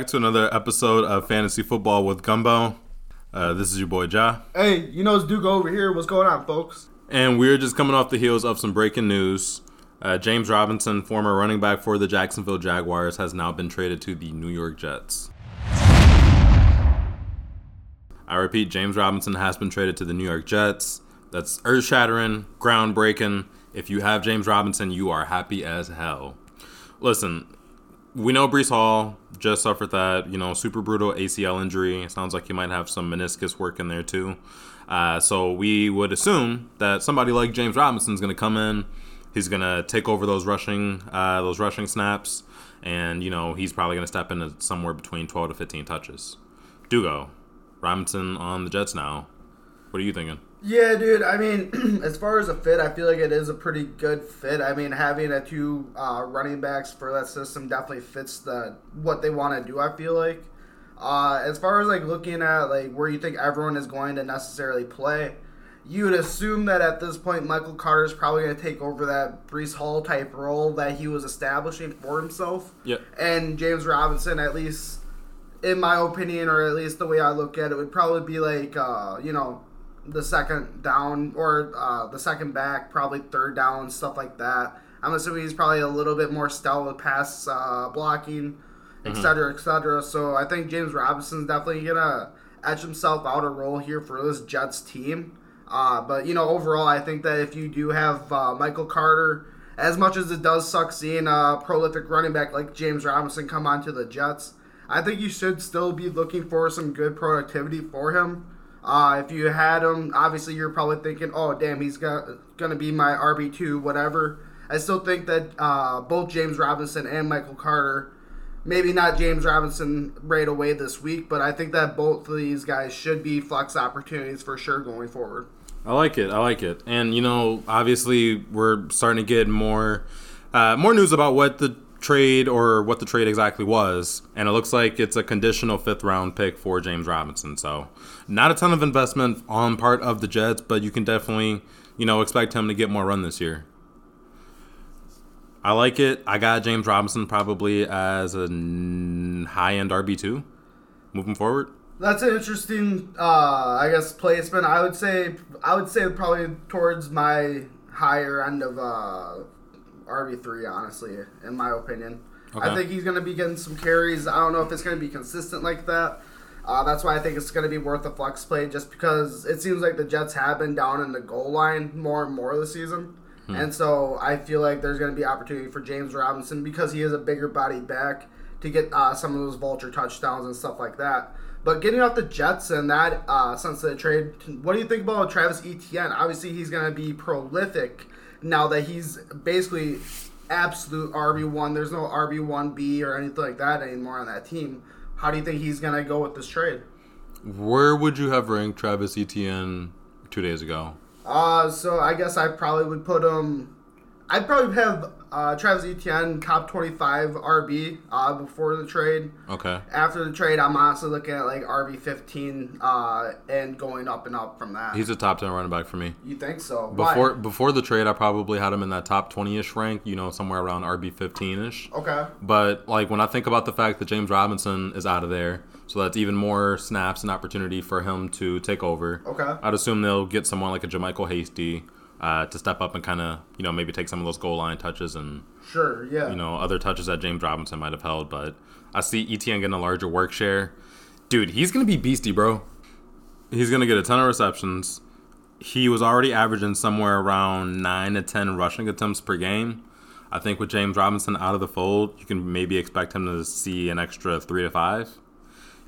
back to another episode of Fantasy Football with Gumbo. Uh, this is your boy Ja. Hey, you know it's Duke over here. What's going on, folks? And we're just coming off the heels of some breaking news. Uh, James Robinson, former running back for the Jacksonville Jaguars, has now been traded to the New York Jets. I repeat, James Robinson has been traded to the New York Jets. That's earth shattering, groundbreaking. If you have James Robinson, you are happy as hell. Listen, we know Breece Hall just suffered that, you know, super brutal ACL injury. It sounds like he might have some meniscus work in there too. Uh, so we would assume that somebody like James Robinson is going to come in. He's going to take over those rushing, uh, those rushing snaps, and you know he's probably going to step into somewhere between 12 to 15 touches. Dugo, Robinson on the Jets now. What are you thinking? Yeah, dude. I mean, as far as a fit, I feel like it is a pretty good fit. I mean, having a two uh, running backs for that system definitely fits the what they want to do. I feel like. Uh, as far as like looking at like where you think everyone is going to necessarily play, you would assume that at this point Michael Carter is probably going to take over that Breece Hall type role that he was establishing for himself. Yeah. And James Robinson, at least in my opinion, or at least the way I look at it, would probably be like uh, you know the second down or uh, the second back, probably third down, stuff like that. I'm assuming he's probably a little bit more stout with pass uh, blocking, et cetera, et cetera. So I think James Robinson's definitely gonna etch himself out a role here for this Jets team. Uh, but you know, overall, I think that if you do have uh, Michael Carter, as much as it does suck seeing a prolific running back like James Robinson come onto the Jets, I think you should still be looking for some good productivity for him. Uh, if you had him, obviously you're probably thinking, "Oh, damn, he's gonna be my RB two, whatever." I still think that uh, both James Robinson and Michael Carter, maybe not James Robinson right away this week, but I think that both of these guys should be flex opportunities for sure going forward. I like it. I like it. And you know, obviously, we're starting to get more, uh, more news about what the trade or what the trade exactly was, and it looks like it's a conditional fifth round pick for James Robinson. So, not a ton of investment on part of the Jets, but you can definitely, you know, expect him to get more run this year. I like it. I got James Robinson probably as a high end RB two, moving forward. That's an interesting, uh, I guess, placement. I would say, I would say probably towards my higher end of uh, RB three. Honestly, in my opinion, Okay. I think he's going to be getting some carries. I don't know if it's going to be consistent like that. Uh, that's why I think it's going to be worth a flex play, just because it seems like the Jets have been down in the goal line more and more this season. And so I feel like there's going to be opportunity for James Robinson because he is a bigger body back to get uh, some of those vulture touchdowns and stuff like that. But getting off the Jets and that uh, sense of the trade, what do you think about Travis Etienne? Obviously, he's going to be prolific now that he's basically absolute RB one. There's no RB one B or anything like that anymore on that team. How do you think he's going to go with this trade? Where would you have ranked Travis Etienne two days ago? Uh, so I guess I probably would put him. I'd probably have uh, Travis Etienne top 25 RB uh, before the trade. Okay. After the trade, I'm honestly looking at like RB 15 uh, and going up and up from that. He's a top ten running back for me. you think so? Why? Before before the trade, I probably had him in that top twenty ish rank. You know, somewhere around RB fifteen ish. Okay. But like when I think about the fact that James Robinson is out of there, so that's even more snaps and opportunity for him to take over. Okay. I'd assume they'll get someone like a JaMycal Hasty uh, to step up and kind of you know maybe take some of those goal line touches and Sure. Yeah. you know other touches that James Robinson might have held. But I see Etienne getting a larger work share. Dude, he's gonna be beastie, bro. He's gonna get a ton of receptions. He was already averaging somewhere around nine to ten rushing attempts per game. I think with James Robinson out of the fold, you can maybe expect him to see an extra three to five.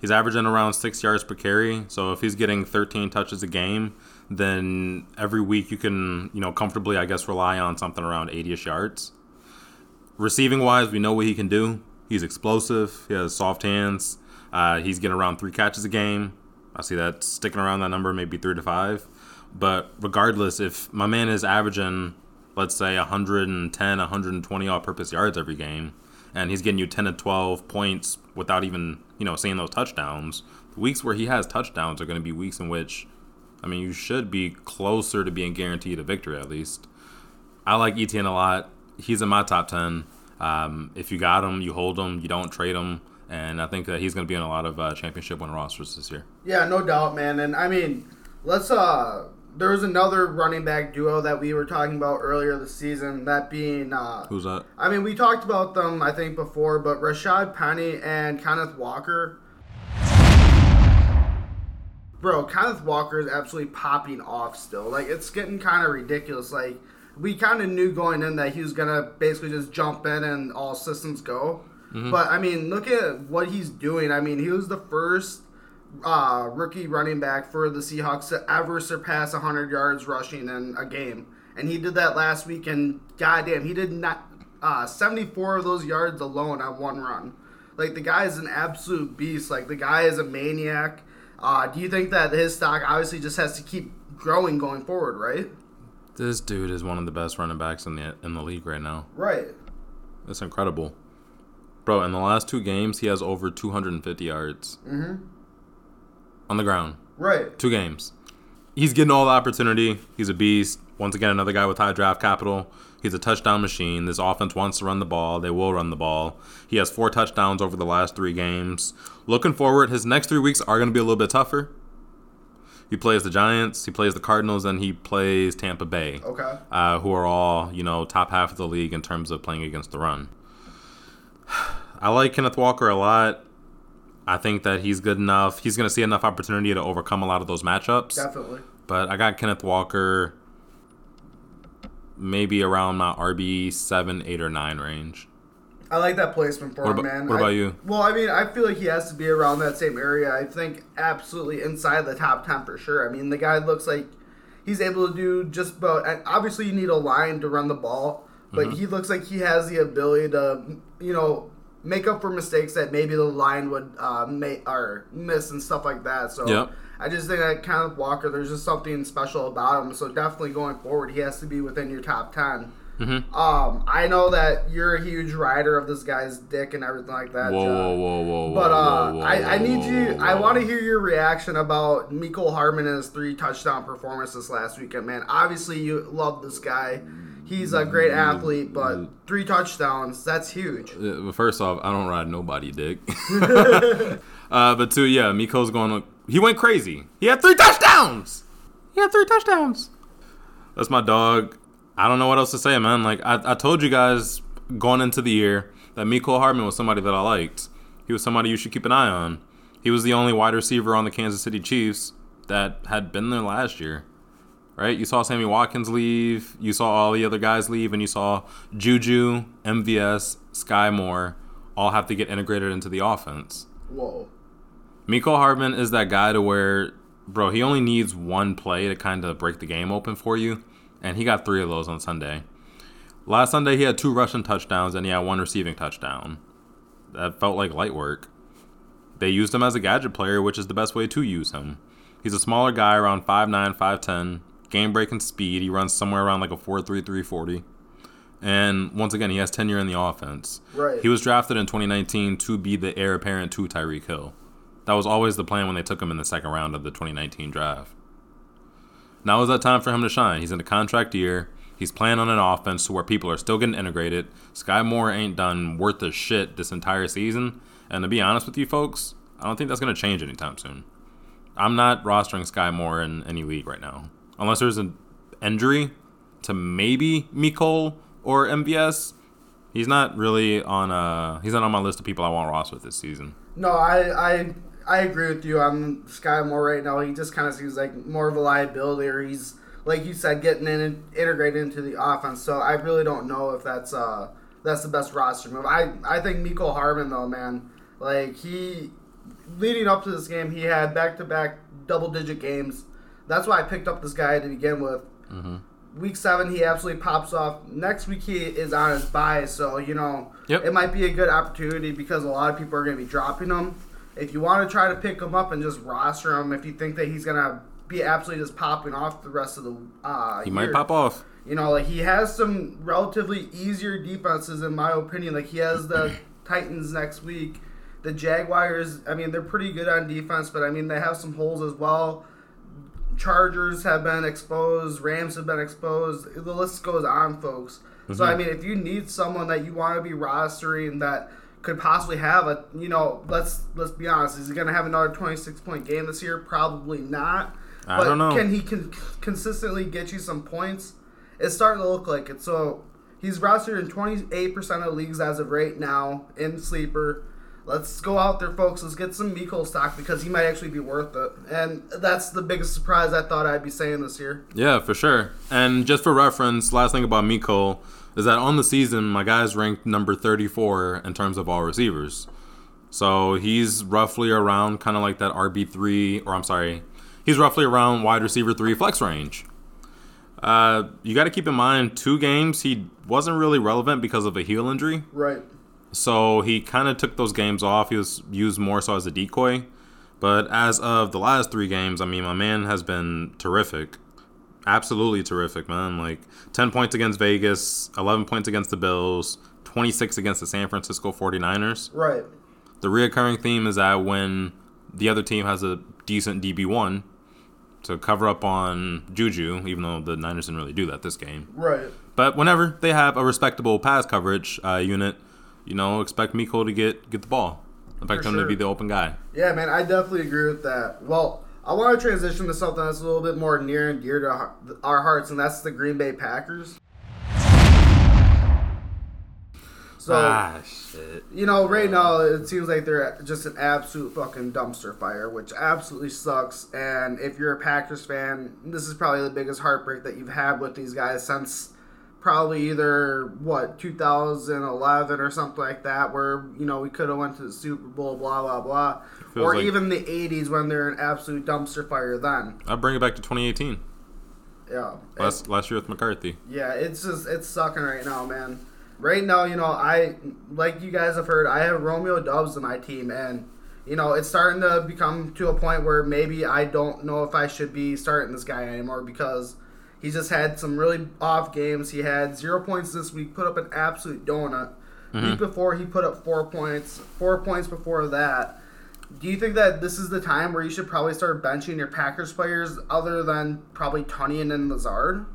He's averaging around six yards per carry. So if he's getting 13 touches a game, then every week you can, you know, comfortably, I guess, rely on something around 80ish yards. Receiving wise, we know what he can do. He's explosive. He has soft hands. Uh, he's getting around three catches a game. I see that sticking around that number, maybe three to five. But regardless, if my man is averaging, let's say, 110, 120 all purpose yards every game, and he's getting you 10 to 12 points without even, you know, seeing those touchdowns, the weeks where he has touchdowns are going to be weeks in which, I mean, you should be closer to being guaranteed a victory at least. I like Etienne a lot. He's in my top 10. Um, if you got him, you hold him, you don't trade him, and I think that he's going to be in a lot of uh, championship winner rosters this year. Yeah, no doubt, man. And I mean, let's uh there was another running back duo that we were talking about earlier this season, that being uh Who's that? I mean, we talked about them I think before, but Rashad Penny and Kenneth Walker. Bro, Kenneth Walker is absolutely popping off still. Like it's getting kind of ridiculous. Like we kind of knew going in that he was gonna basically just jump in and all systems go. But I mean, look at what he's doing. I mean, he was the first uh, rookie running back for the Seahawks to ever surpass 100 yards rushing in a game, and he did that last week. And goddamn, he did not uh, 74 of those yards alone on one run. Like the guy is an absolute beast. Like the guy is a maniac. Uh, do you think that his stock obviously just has to keep growing going forward, right? This dude is one of the best running backs in the in the league right now. Right. That's incredible, bro. In the last two games, he has over 250 yards Mm-hmm. on the ground. Right. Two games. He's getting all the opportunity. He's a beast. Once again, another guy with high draft capital. He's a touchdown machine. This offense wants to run the ball. They will run the ball. He has four touchdowns over the last three games. Looking forward, his next three weeks are going to be a little bit tougher. He plays the Giants, he plays the Cardinals, and he plays Tampa Bay, Okay. uh, who are all, you know, top half of the league in terms of playing against the run. I like Kenneth Walker a lot. I think that he's good enough. He's going to see enough opportunity to overcome a lot of those matchups. Definitely. But I got Kenneth Walker maybe around my RB seven, eight, or nine range. I like that placement for What him, about- man. what I- about you? Well, I mean, I feel like he has to be around that same area. I think absolutely inside the top ten for sure. I mean, the guy looks like he's able to do just about. And obviously, you need a line to run the ball, but Mm-hmm. he looks like he has the ability to, you know, make up for mistakes that maybe the line would uh, make or miss and stuff like that. So. Yep. I just think that Kenneth Walker, there's just something special about him. So definitely going forward, he has to be within your top 10 Mm-hmm. Um, I know that you're a huge rider of this guy's dick and everything like that. Whoa, Joe. whoa, whoa, whoa, But uh, whoa, I, I whoa, need whoa, you. whoa, I want to hear your reaction about Mecole his three touchdown performances last weekend, man. Obviously, you love this guy. He's a great athlete, but three touchdowns—that's huge. Uh, First off, I don't ride nobody, dick. uh, but two, yeah, Mecole's going. He went crazy. He had three touchdowns. He had three touchdowns. That's my dog. I don't know what else to say, man. Like I, I told you guys going into the year that Mecole Hardman was somebody that I liked. He was somebody you should keep an eye on. He was the only wide receiver on the Kansas City Chiefs that had been there last year. Right? You saw Sammy Watkins leave, you saw all the other guys leave, and you saw Juju, MVS, Skyy Moore all have to get integrated into the offense. Whoa. Mecole Hardman is that guy to where, bro, he only needs one play to kind of break the game open for you, and he got three of those on Sunday. Last Sunday, he had two rushing touchdowns and he had one receiving touchdown. That felt like light work. They used him as a gadget player, which is the best way to use him. He's a smaller guy, around 5'9, 5'10, game breaking speed. He runs somewhere around like a 4'3, 340. And once again, he has tenure in the offense. Right. He was drafted in 2019 to be the heir apparent to Tyreek Hill. That was always the plan when they took him in the second round of the 2019 draft. Now is that time for him to shine. He's in a contract year. He's playing on an offense to where people are still getting integrated. Skyy Moore ain't done worth a shit this entire season. And to be honest with you folks, I don't think that's going to change anytime soon. I'm not rostering Skyy Moore in any league right now. Unless there's an injury to maybe Mecole or MVS. He's not really on a, he's not on my list of people I want roster with this season. No, I I I agree with you on Skyy Moore right now. He just kind of seems like more of a liability, or he's like you said, getting in integrated into the offense. So I really don't know if that's uh that's the best roster move. I I think Mecole Hardman though, man, like he leading up to this game, he had back to back double digit games. That's why I picked up this guy to begin with. Week seven, he absolutely pops off. Next week, he is on his bye, so you know Yep. it might be a good opportunity because a lot of people are going to be dropping him. If you want to try to pick him up and just roster him, if you think that he's going to be absolutely just popping off the rest of the uh, He might pop off. You know, like he has some relatively easier defenses in my opinion. Like he has the Titans next week. The Jaguars, I mean, they're pretty good on defense, but I mean they have some holes as well. Chargers have been exposed, Rams have been exposed. The list goes on, folks. So Mm-hmm. I mean, if you need someone that you want to be rostering that could possibly have a you know let's let's be honest is he going to have another 26 point game this year? Probably not. I but don't know. can he con- consistently get you some points? It's starting to look like it. So he's rostered in 28% of leagues as of right now in sleeper. Let's go out there folks. Let's get some Mecole stock because he might actually be worth it. And that's the biggest surprise I thought I'd be saying this year. Yeah, for sure. And just for reference, last thing about Mecole is that on the season, my guy's ranked number 34 in terms of all receivers. So he's roughly around kind of like that RB3, or I'm sorry, he's roughly around wide receiver 3 flex range. Uh, you got to keep in mind, two games, he wasn't really relevant because of a heel injury. right So he kind of took those games off. He was used more so as a decoy. But as of the last three games, I mean, my man has been terrific. Absolutely terrific, man. Like 10 points against Vegas, 11 points against the Bills, 26 against the San Francisco 49ers. right The reoccurring theme is that when the other team has a decent DB1 to cover up on Juju, even though the Niners didn't really do that this game. right But whenever they have a respectable pass coverage uh, unit, you know, expect Mecole to get get the ball. Expect For him to be the open guy. Yeah, man, I definitely agree with that. Well, I want to transition to something that's a little bit more near and dear to our- hearts, and that's the Green Bay Packers. So, ah, shit. you know, right now it seems like they're just an absolute fucking dumpster fire, which absolutely sucks. And if you're a Packers fan, this is probably the biggest heartbreak that you've had with these guys since probably either what 2011 or something like that, where you know we could have went to the Super Bowl, blah blah blah, or like- even the 80s when they're an absolute dumpster fire. Then, I'll bring it back to 2018. yeah, Last last year with McCarthy. Yeah, it's just it's sucking right now, man. Right now, you know, I like you guys have heard, I have Romeo Doubs in my team, and you know, it's starting to become to a point where maybe I don't know if I should be starting this guy anymore because he's just had some really off games. He had zero points this week, put up an absolute donut. Week before, he put up four points. Four points before that. Do you think that this is the time where you should probably start benching your Packers players other than probably Tonyan and Lazard?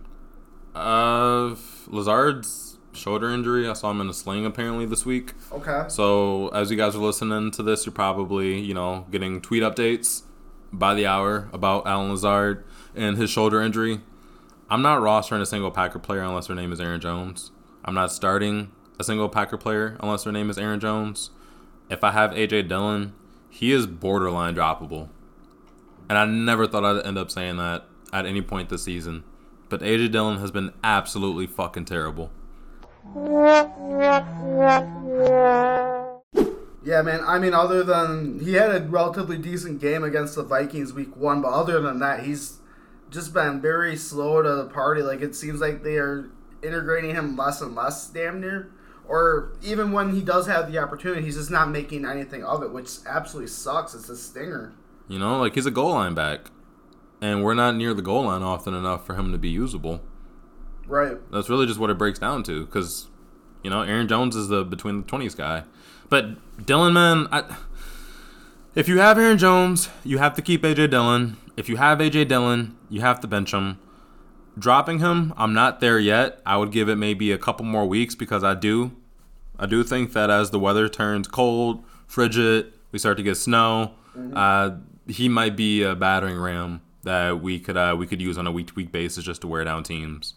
Uh, Lazard's shoulder injury. I saw him in a sling apparently this week. Okay. So as you guys are listening to this, you're probably you know getting tweet updates by the hour about Allen Lazard and his shoulder injury. I'm not rostering a single Packer player unless their name is Aaron Jones. I'm not starting a single Packer player unless their name is Aaron Jones. If I have AJ Dillon, he is borderline droppable. And I never thought I'd end up saying that at any point this season. But AJ Dillon has been absolutely fucking terrible. Yeah, man. I mean, other than he had a relatively decent game against the Vikings week one, but other than that, he's just been very slow to the party. Like it seems like they are integrating him less and less, damn near. Or even when he does have the opportunity, he's just not making anything of it, which absolutely sucks. It's a stinger. You know, like he's a goal line back. And we're not near the goal line often enough for him to be usable. Right. That's really just what it breaks down to. Because, you know, Aaron Jones is the between the 20s guy. But Dillon, man, I, if you have Aaron Jones, you have to keep AJ Dillon. If you have AJ Dillon, you have to bench him. Dropping him, I'm not there yet. I would give it maybe a couple more weeks because I do. I do think that as the weather turns cold, frigid, we start to get snow, uh, he might be a battering ram that we could uh, we could use on a week to week basis just to wear down teams.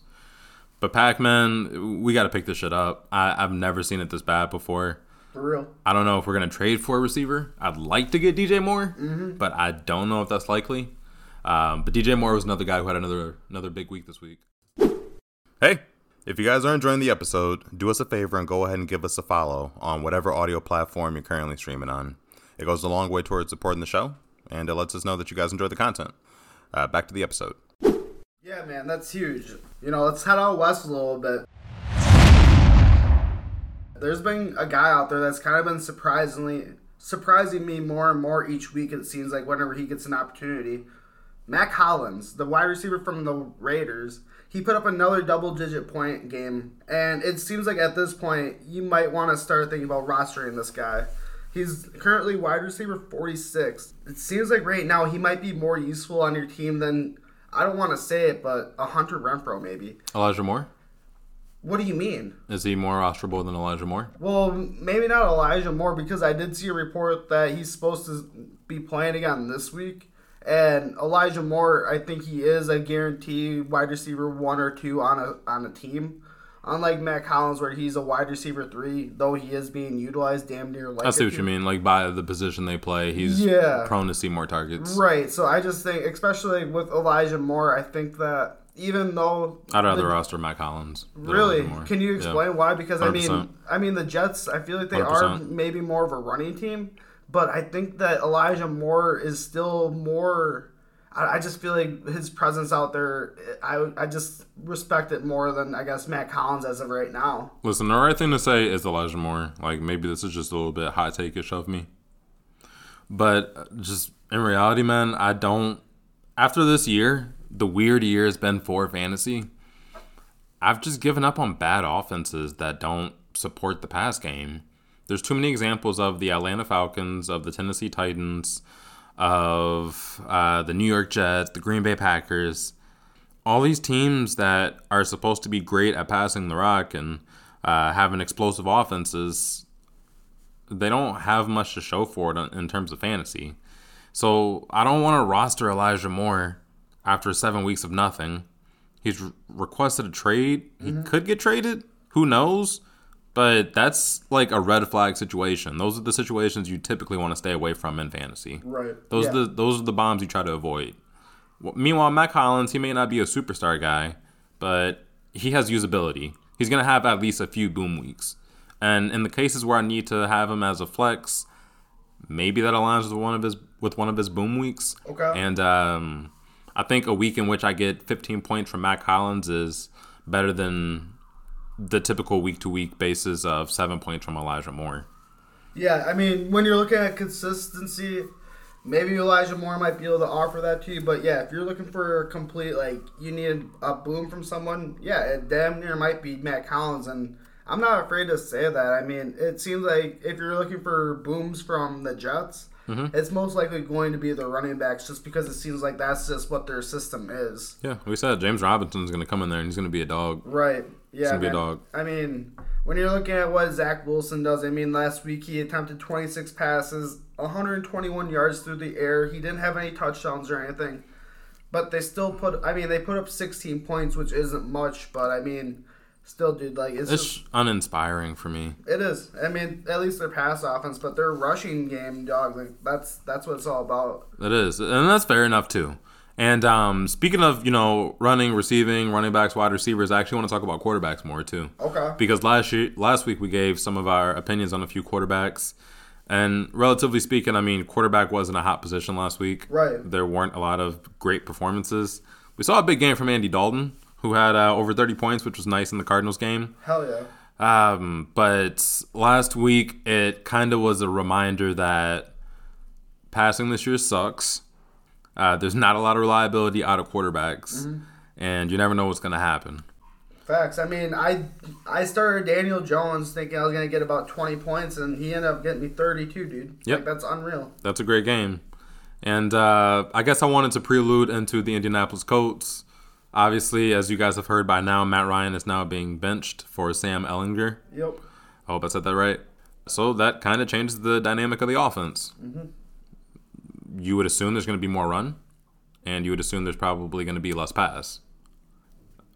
But Pac-Man, we got to pick this shit up. I, I've never seen it this bad before. For real. I don't know if we're gonna trade for a receiver. I'd like to get DJ Moore, but I don't know if that's likely. Um, but DJ Moore was another guy who had another another big week this week. Hey, if you guys are enjoying the episode, do us a favor and go ahead and give us a follow on whatever audio platform you're currently streaming on. It goes a long way towards supporting the show, and it lets us know that you guys enjoy the content. Uh, back to the episode. Yeah, man, that's huge. You know, let's head out west a little bit. There's been a guy out there that's kind of been surprisingly surprising me more and more each week. It seems like whenever he gets an opportunity, Mack Hollins, the wide receiver from the Raiders, he put up another double-digit point game, and it seems like at this point you might want to start thinking about rostering this guy. He's currently wide receiver 46. It seems like right now he might be more useful on your team than I don't want to say it, but a Hunter Renfrow maybe. Elijah Moore. What do you mean? Is he more rosterable than Elijah Moore? Well, maybe not Elijah Moore because I did see a report that he's supposed to be playing again this week. And Elijah Moore, I think he is a guaranteed wide receiver one or two on a on a team. Unlike Mack Hollins, where he's a wide receiver three, though he is being utilized damn near like I see what you mean. Like by the position they play, he's Yeah. prone to see more targets. Right. So I just think, especially with Elijah Moore, I think that even though I'd rather the- roster Mack Hollins. Really? Can you Yeah. explain why? Because I mean, 100%. I mean the Jets. I feel like they are 100%. maybe more of a running team, but I think that Elijah Moore is still more. I, just feel like his presence out there. I I just respect it more than I guess Mack Hollins as of right now. Listen, the right thing to say is Elijah Moore. Like maybe this is just a little bit hot take-ish of me, but uh, just in reality, man, I don't. After this year, the weird year has been for fantasy. I've just given up on bad offenses that don't support the pass game. There's too many examples of the Atlanta Falcons, of the Tennessee Titans, of uh, the New York Jets, the Green Bay Packers all these teams that are supposed to be great at passing the rock and uh, having explosive offenses, they don't have much to show for it in- terms of fantasy. So I don't want to roster Elijah Moore after seven weeks of nothing. He's re- requested a trade. He could get traded. Who knows? But that's like a red flag situation. Those are the situations you typically want to stay away from in fantasy. Right. Those are the those are the bombs you try to avoid. Meanwhile, Mack Hollins, he may not be a superstar guy, but he has usability. He's gonna have at least a few boom weeks, and in the cases where I need to have him as a flex, maybe that aligns with one of his with one of his boom weeks. Okay. And um, I think a week in which I get 15 points from Mack Hollins is better than the typical week to week basis of seven points from Elijah Moore. Yeah, I mean, when you're looking at consistency, maybe Elijah Moore might be able to offer that to you. But yeah, if you're looking for a complete, like, you need a boom from someone, yeah, it damn near might be Mack Hollins. And I'm not afraid to say that. I mean, it seems like if you're looking for booms from the Jets, mm-hmm. it's most likely going to be the running backs just because it seems like that's just what their system is. Yeah, we said James Robinson's gonna come in there and he's gonna be a dog. Right. Yeah. gonna be a dog. I mean, when you're looking at what Zach Wilson does, I mean, last week he attempted 26 passes, 121 yards through the air. He didn't have any touchdowns or anything, but they still put. I mean, they put up 16 points, which isn't much, but I mean, still, dude, like it's, It's just, uninspiring for me. it is. I mean, at least their pass offense, but their rushing game, dog, like that's that's what it's all about. It is, and that's fair enough too. And um, speaking of you know running, receiving, running backs, wide receivers, I actually want to talk about quarterbacks more too. Okay. Because last year, last week we gave some of our opinions on a few quarterbacks, and relatively speaking, I mean quarterback wasn't a hot position last week. Right. There weren't a lot of great performances. We saw a big game from Andy Dalton, who had uh, over 30 points, which was nice in the Cardinals game. Hell yeah. Um, but last week it kind of was a reminder that passing this year sucks. Uh, there's not a lot of reliability out of quarterbacks, and you never know what's going to happen. Facts. I mean, I I started Daniel Jones thinking I was gonna get about 20 points, and he ended up getting me 32, dude. Yep. Like that's unreal. That's a great game. And uh, I guess I wanted to prelude into the Indianapolis Colts. Obviously, as you guys have heard by now, Matt Ryan is now being benched for Sam Ehlinger. Yep. I hope I said that right. So that kind of changes the dynamic of the offense. You would assume there's going to be more run, and you would assume there's probably going to be less pass.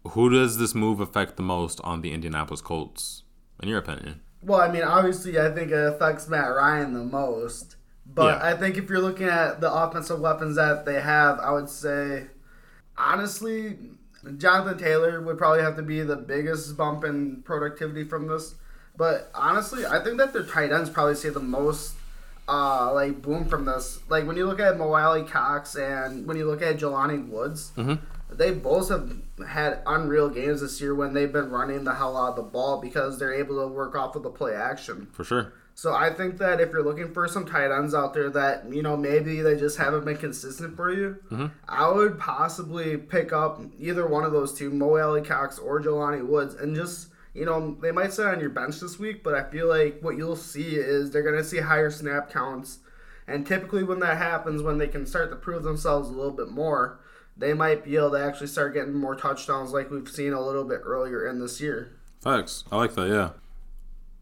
Who does this move affect the most on the Indianapolis Colts, in your opinion? Well, I mean, obviously, I think it affects Matt Ryan the most. But Yeah. I think if you're looking at the offensive weapons that they have, I would say, honestly, Jonathan Taylor would probably have to be the biggest bump in productivity from this. But honestly, I think that their tight ends probably see the most uh, like boom from this. Like when you look at Mo Alie-Cox and when you look at Jelani Woods, they both have had unreal games this year when they've been running the hell out of the ball because they're able to work off of the play action. For sure. So I think that if you're looking for some tight ends out there that you know maybe they just haven't been consistent for you, I would possibly pick up either one of those two, Mo Alie-Cox or Jelani Woods, and just you know they might sit on your bench this week, but I feel like what you'll see is they're gonna see higher snap counts, and typically when that happens, when they can start to prove themselves a little bit more, they might be able to actually start getting more touchdowns like we've seen a little bit earlier in this year. Facts. I like that. Yeah.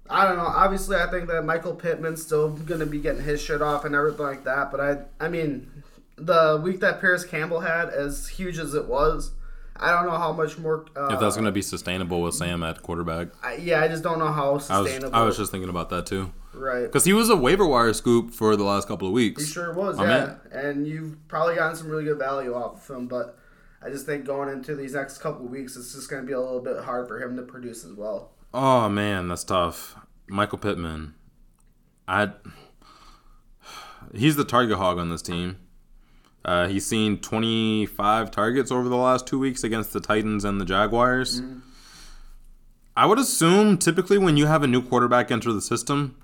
I don't know. Obviously, I think that Michael Pittman's still going to be getting his shit off and everything like that. But I, I mean, the week that Parris Campbell had, as huge as it was, I don't know how much more. Uh, If that's going to be sustainable with Sam at quarterback, I, yeah, I just don't know how I was sustainable. I was just thinking about that too right. because he was a waiver wire scoop for the last couple of weeks. He sure was, I yeah. mean- and you've probably gotten some really good value off of him, but I just think going into these next couple of weeks, it's just going to be a little bit hard for him to produce as well. Oh man, that's tough. Michael Pittman, I he's the target hog on this team. Uh, he's seen 25 targets over the last two weeks against the Titans and the Jaguars. I would assume typically when you have a new quarterback enter the system,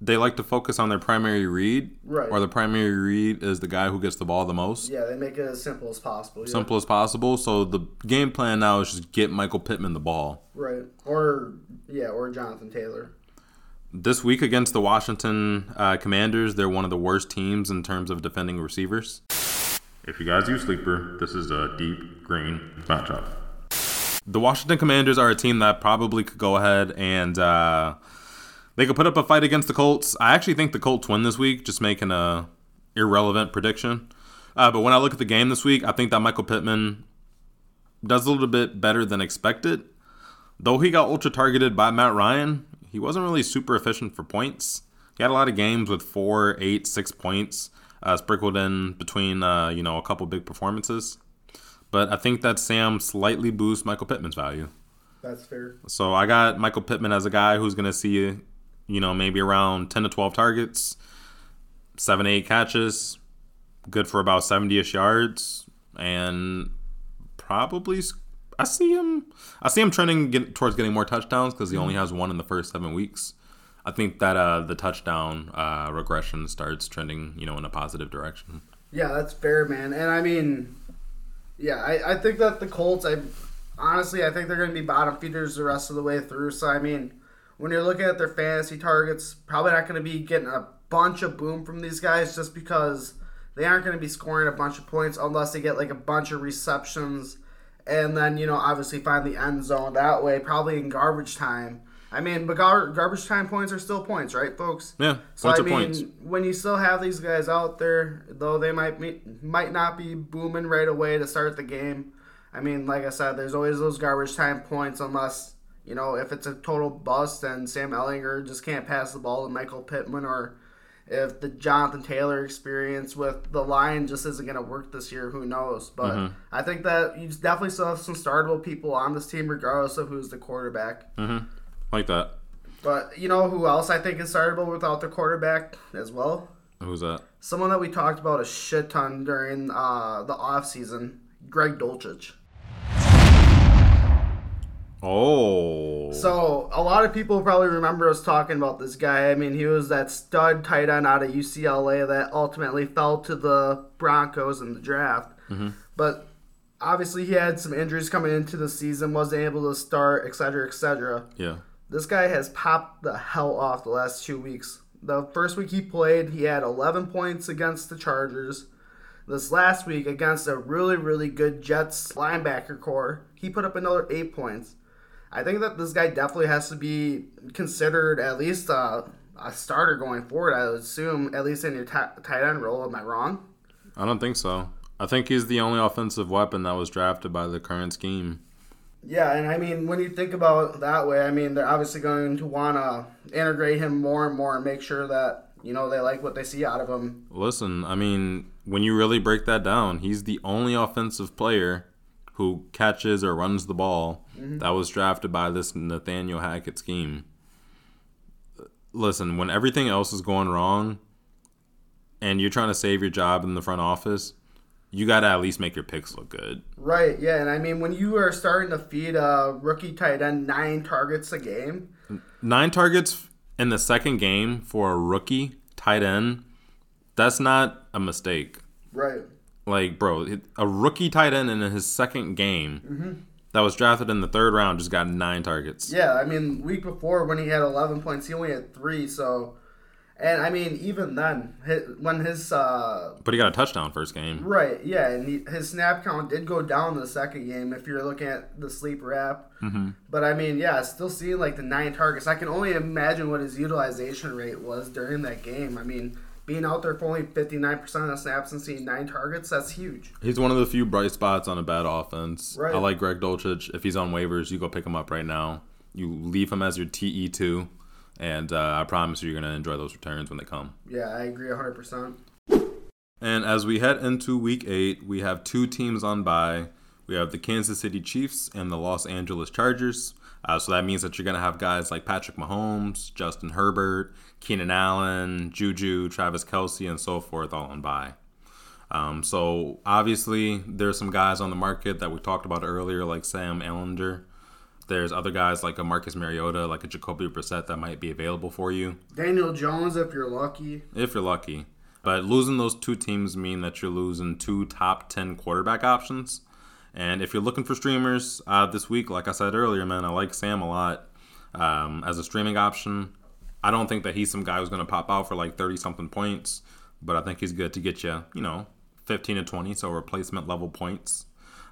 they like to focus on their primary read, Right. or the primary read is the guy who gets the ball the most, Yeah, they make it as simple as possible. yeah. simple as possible. So the game plan now is just get Michael Pittman the ball. Right. Or, yeah, or Jonathan Taylor. This week against the Washington uh, Commanders, they're one of the worst teams in terms of defending receivers. If you guys use Sleeper, this is a deep green matchup. The Washington Commanders are a team that probably could go ahead and uh, they could put up a fight against the Colts. I actually think the Colts win this week, just making a irrelevant prediction. Uh, but when I look at the game this week, I think that Michael Pittman does a little bit better than expected. Though he got ultra targeted by Matt Ryan, he wasn't really super efficient for points. He had a lot of games with four, eight, six points uh, sprinkled in between, uh, you know, a couple big performances. But I think that Sam slightly boosts Michael Pittman's value. That's fair. So I got Michael Pittman as a guy who's going to see, you know, maybe around 10 to 12 targets, seven, eight catches, good for about 70 ish yards, and probably I see him. I see him trending get, towards getting more touchdowns because he only has one in the first seven weeks. I think that uh, the touchdown uh, regression starts trending, you know, in a positive direction. Yeah, that's fair, man. And I mean, yeah, I, I think that the Colts, I honestly, I think they're going to be bottom feeders the rest of the way through. So, I mean, when you're looking at their fantasy targets, probably not going to be getting a bunch of boom from these guys just because they aren't going to be scoring a bunch of points unless they get like a bunch of receptions and then, you know, obviously find the end zone that way, probably in garbage time. I mean, but gar- garbage time points are still points, right, folks? Yeah, So points I mean, points. when you still have these guys out there, though they might be, might not be booming right away to start the game. I mean, like I said, there's always those garbage time points, unless you know if it's a total bust and Sam Ehlinger just can't pass the ball to Michael Pittman, or if the Jonathan Taylor experience with the line just isn't going to work this year. Who knows? But Mm-hmm. I think that you definitely still have some startable people on this team, regardless of who's the quarterback. Mm-hmm. Like that. But you know who else I think is startable without the quarterback as well? Who's that? Someone that we talked about a shit ton during uh, the off season, Greg Dulcich. Oh. So a lot of people probably remember us talking about this guy. I mean, he was that stud tight end out of UCLA that ultimately fell to the Broncos in the draft. But obviously, he had some injuries coming into the season, wasn't able to start, etc., etc. yeah. This guy has popped the hell off the last two weeks. The first week he played, he had 11 points against the Chargers. This last week, against a really, really good Jets linebacker core, he put up another 8 points. I think that this guy definitely has to be considered at least a, a starter going forward, I would assume, at least in your ti- tight end role. Am I wrong? I don't think so. I think he's the only offensive weapon that was drafted by the current scheme. Yeah, and I mean, when you think about it that way, I mean, they're obviously going to want to integrate him more and more and make sure that, you know, they like what they see out of him. Listen, I mean, when you really break that down, he's the only offensive player who catches or runs the ball mm-hmm. that was drafted by this Nathaniel Hackett scheme. Listen, when everything else is going wrong and you're trying to save your job in the front office, you got to at least make your picks look good. Right, yeah, and I mean, when you are starting to feed a rookie tight end nine targets a game, Nine targets in the second game for a rookie tight end, that's not a mistake. right, Like, bro, a rookie tight end in his second game mm-hmm. that was drafted in the third round just got nine targets. yeah, I mean, week before when he had 11 points, he only had three, so, And I mean, even then, hi- when his uh, But he got a touchdown first game. right, yeah, and he, his snap count did go down the second game if you're looking at the sleeper app. Mm-hmm. But I mean, yeah, still seeing like the nine targets. I can only imagine what his utilization rate was during that game. I mean, being out there for only 59% of the snaps and seeing nine targets, that's huge. He's one of the few bright spots on a bad offense. Right. I like Greg Dulcich. If he's on waivers, you go pick him up right now. You leave him as your TE2, and uh, I promise you, you're going to enjoy those returns when they come. Yeah, I agree 100%. And as we head into week eight, we have two teams on bye. We have the Kansas City Chiefs and the Los Angeles Chargers. Uh, so that means that you're going to have guys like Patrick Mahomes, Justin Herbert, Keenan Allen, Juju, Travis Kelce, and so forth all on bye. Um, so obviously, there's some guys on the market that we talked about earlier, like Sam Ehlinger. There's other guys like a Marcus Mariota, like a Jacoby Brissett that might be available for you Daniel Jones, if you're lucky. if you're lucky. But losing those two teams mean that you're losing two top 10 quarterback options. And if you're looking for streamers uh, this week, like I said earlier, man, I like Sam a lot um, as a streaming option. I don't think that he's some guy who's going to pop out for like 30 something points, but I think he's good to get you, you know, 15 to 20, so replacement level points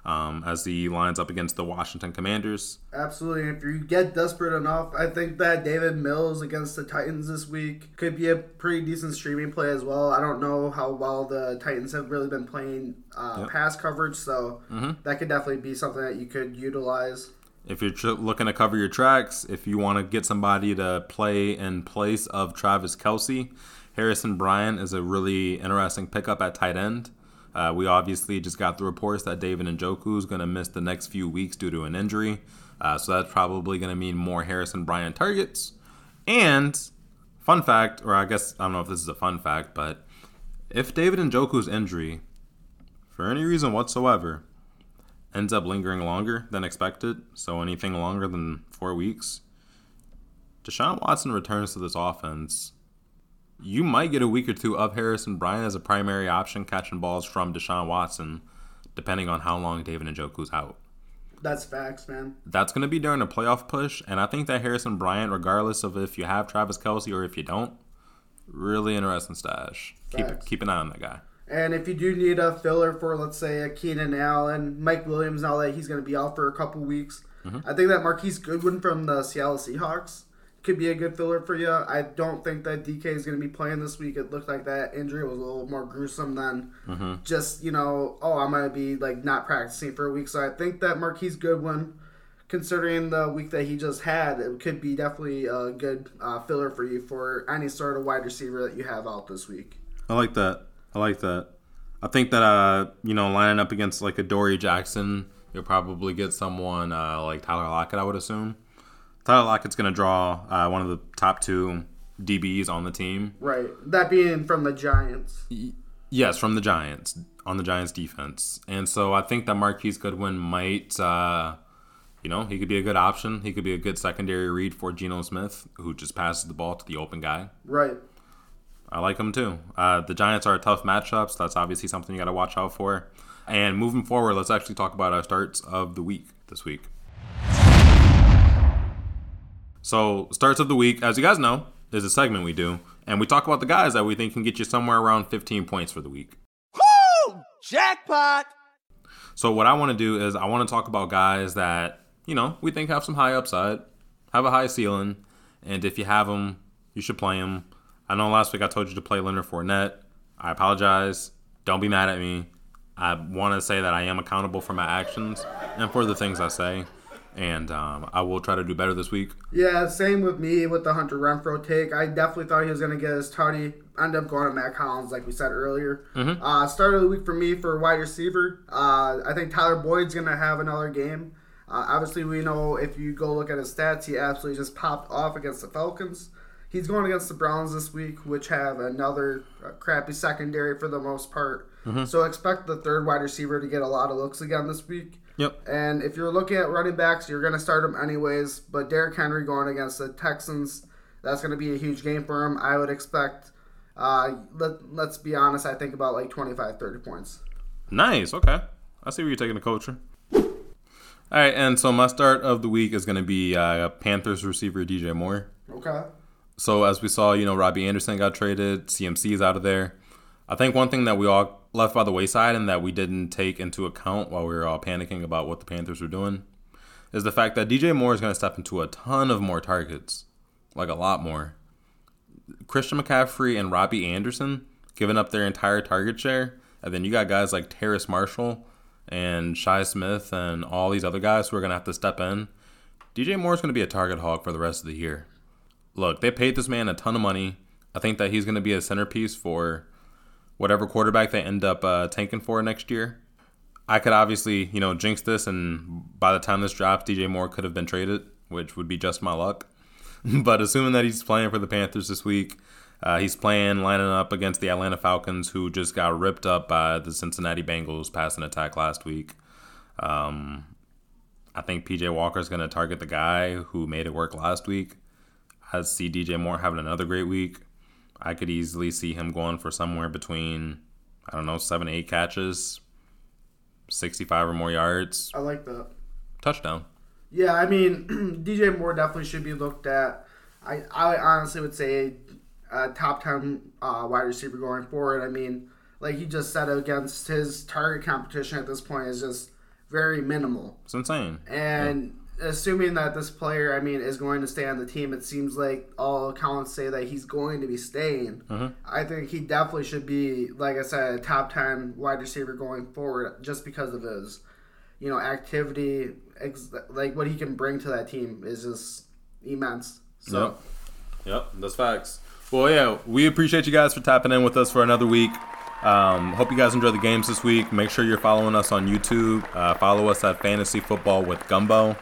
um, as he lines up against the Washington Commanders. Absolutely. If you get desperate enough, I think that Davis Mills against the Titans this week could be a pretty decent streaming play as well. I don't know how well the Titans have really been playing uh, Yep. pass coverage, so that could definitely be something that you could utilize. If you're tr- looking to cover your tracks, if you want to get somebody to play in place of Travis Kelce, Harrison Bryant is a really interesting pickup at tight end. Uh, we obviously just got the reports that David Njoku is going to miss the next few weeks due to an injury. Uh, so that's probably going to mean more Harrison Bryant targets. And, fun fact, or I guess I don't know if this is a fun fact, but if David Njoku's injury, for any reason whatsoever, ends up lingering longer than expected, so anything longer than four weeks, Deshaun Watson returns to this offense. You might get a week or two of Harrison Bryant as a primary option catching balls from Deshaun Watson, depending on how long David Njoku's out. That's facts, man. That's going to be during a playoff push, and I think that Harrison Bryant, regardless of if you have Travis Kelce or if you don't, really interesting stash. Keep Facts. keep an eye on that guy. And if you do need a filler for, let's say, a Keenan Allen, Mike Williams, now that he's going to be out for a couple weeks, mm-hmm. I think that Marquise Goodwin from the Seattle Seahawks could be a good filler for you. I don't think that DK is going to be playing this week. It looked like that injury was a little more gruesome than just, you know, oh, I might be like not practicing for a week. So I think that Marquise Goodwin, considering the week that he just had, it could be definitely a good uh, filler for you for any sort of wide receiver that you have out this week. I like that. I like that. I think that uh, you know, lining up against like a Dory Jackson, you'll probably get someone uh, like Tyler Lockett. I would assume Tyler Lockett's going to draw uh, one of the top two DBs on the team. Right. That being from the Giants. Yes, from the Giants on the Giants defense, and so I think that Marquise Goodwin might, uh, you know, he could be a good option. He could be a good secondary read for Geno Smith, who just passes the ball to the open guy. Right. I like him too. Uh, the Giants are a tough matchup, so that's obviously something you got to watch out for. And moving forward, let's actually talk about our starts of the week this week. So, starts of the week, as you guys know, is a segment we do, and we talk about the guys that we think can get you somewhere around 15 points for the week. Woo! Jackpot! So, what I want to do is I want to talk about guys that, you know, we think have some high upside, have a high ceiling, and if you have them, you should play them. I know last week I told you to play Leonard Fournette. I apologize. Don't be mad at me. I want to say that I am accountable for my actions and for the things I say, and um, I will try to do better this week. Yeah, same with me with the Hunter Renfrow take. I definitely thought he was going to get his tardy. Ended up going to Mack Hollins, like we said earlier. Uh, start of the week for me for wide receiver. Uh, I think Tyler Boyd's going to have another game. Uh, obviously, we know if you go look at his stats, he absolutely just popped off against the Falcons. He's going against the Browns this week, which have another uh, crappy secondary for the most part. So expect the third wide receiver to get a lot of looks again this week. Yep. And if you're looking at running backs, you're going to start them anyways. But Derrick Henry going against the Texans, that's going to be a huge game for him. I would expect, uh, let, let's be honest, I think about like 25, 30 points. Nice. Okay. I see where you're taking the culture. All right, and so my start of the week is going to be uh, Panthers receiver DJ Moore. Okay. So as we saw, you know, Robbie Anderson got traded, CMC is out of there. I think one thing that we all left by the wayside and that we didn't take into account while we were all panicking about what the Panthers were doing is the fact that DJ Moore is going to step into a ton of more targets, like a lot more. Christian McCaffrey and Robby Anderson giving up their entire target share, and then you got guys like Terrace Marshall and Shi Smith and all these other guys who are going to have to step in. DJ Moore is going to be a target hog for the rest of the year. Look, they paid this man a ton of money. I think that he's going to be a centerpiece for whatever quarterback they end up uh, tanking for next year. I could obviously, you know, jinx this, and by the time this drops, DJ Moore could have been traded, which would be just my luck. but assuming that he's playing for the Panthers this week, uh, he's playing lining up against the Atlanta Falcons, who just got ripped up by the Cincinnati Bengals passing attack last week. Um, I think PJ Walker is going to target the guy who made it work last week. I see DJ Moore having another great week. I could easily see him going for somewhere between, I don't know, seven, eight catches, 65 or more yards, I like that. touchdown. Yeah, I mean, DJ Moore definitely should be looked at. I, I honestly would say a top 10 uh, wide receiver going forward. I mean, like he just said, against his target competition at this point is just very minimal. It's insane. And assuming that this player, I mean, is going to stay on the team, it seems like all accounts say that he's going to be staying. I think he definitely should be, like I said, a top 10 wide receiver going forward just because of his, you know, activity, ex- like what he can bring to that team is just immense. So, Yep. Yep, that's facts. Well, yeah, we appreciate you guys for tapping in with us for another week. Um, hope you guys enjoy the games this week. Make sure you're following us on YouTube. Uh, follow us at Fantasy Football with Gumbo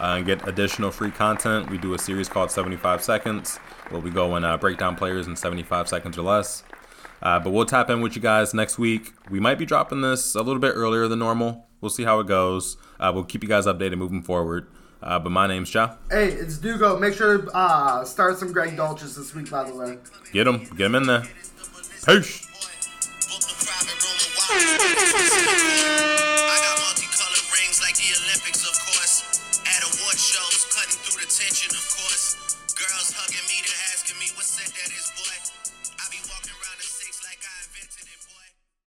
uh, and get additional free content. We do a series called 75 Seconds where we go and uh, break down players in 75 seconds or less. Uh, but we'll tap in with you guys next week. We might be dropping this a little bit earlier than normal. We'll see how it goes. Uh, we'll keep you guys updated moving forward. Uh, but my name's Ja. hey, it's Dugo. Make sure to uh, start some Greg Dulcich this week, by the way. Get them. Get them in there. Peace. That is, boy.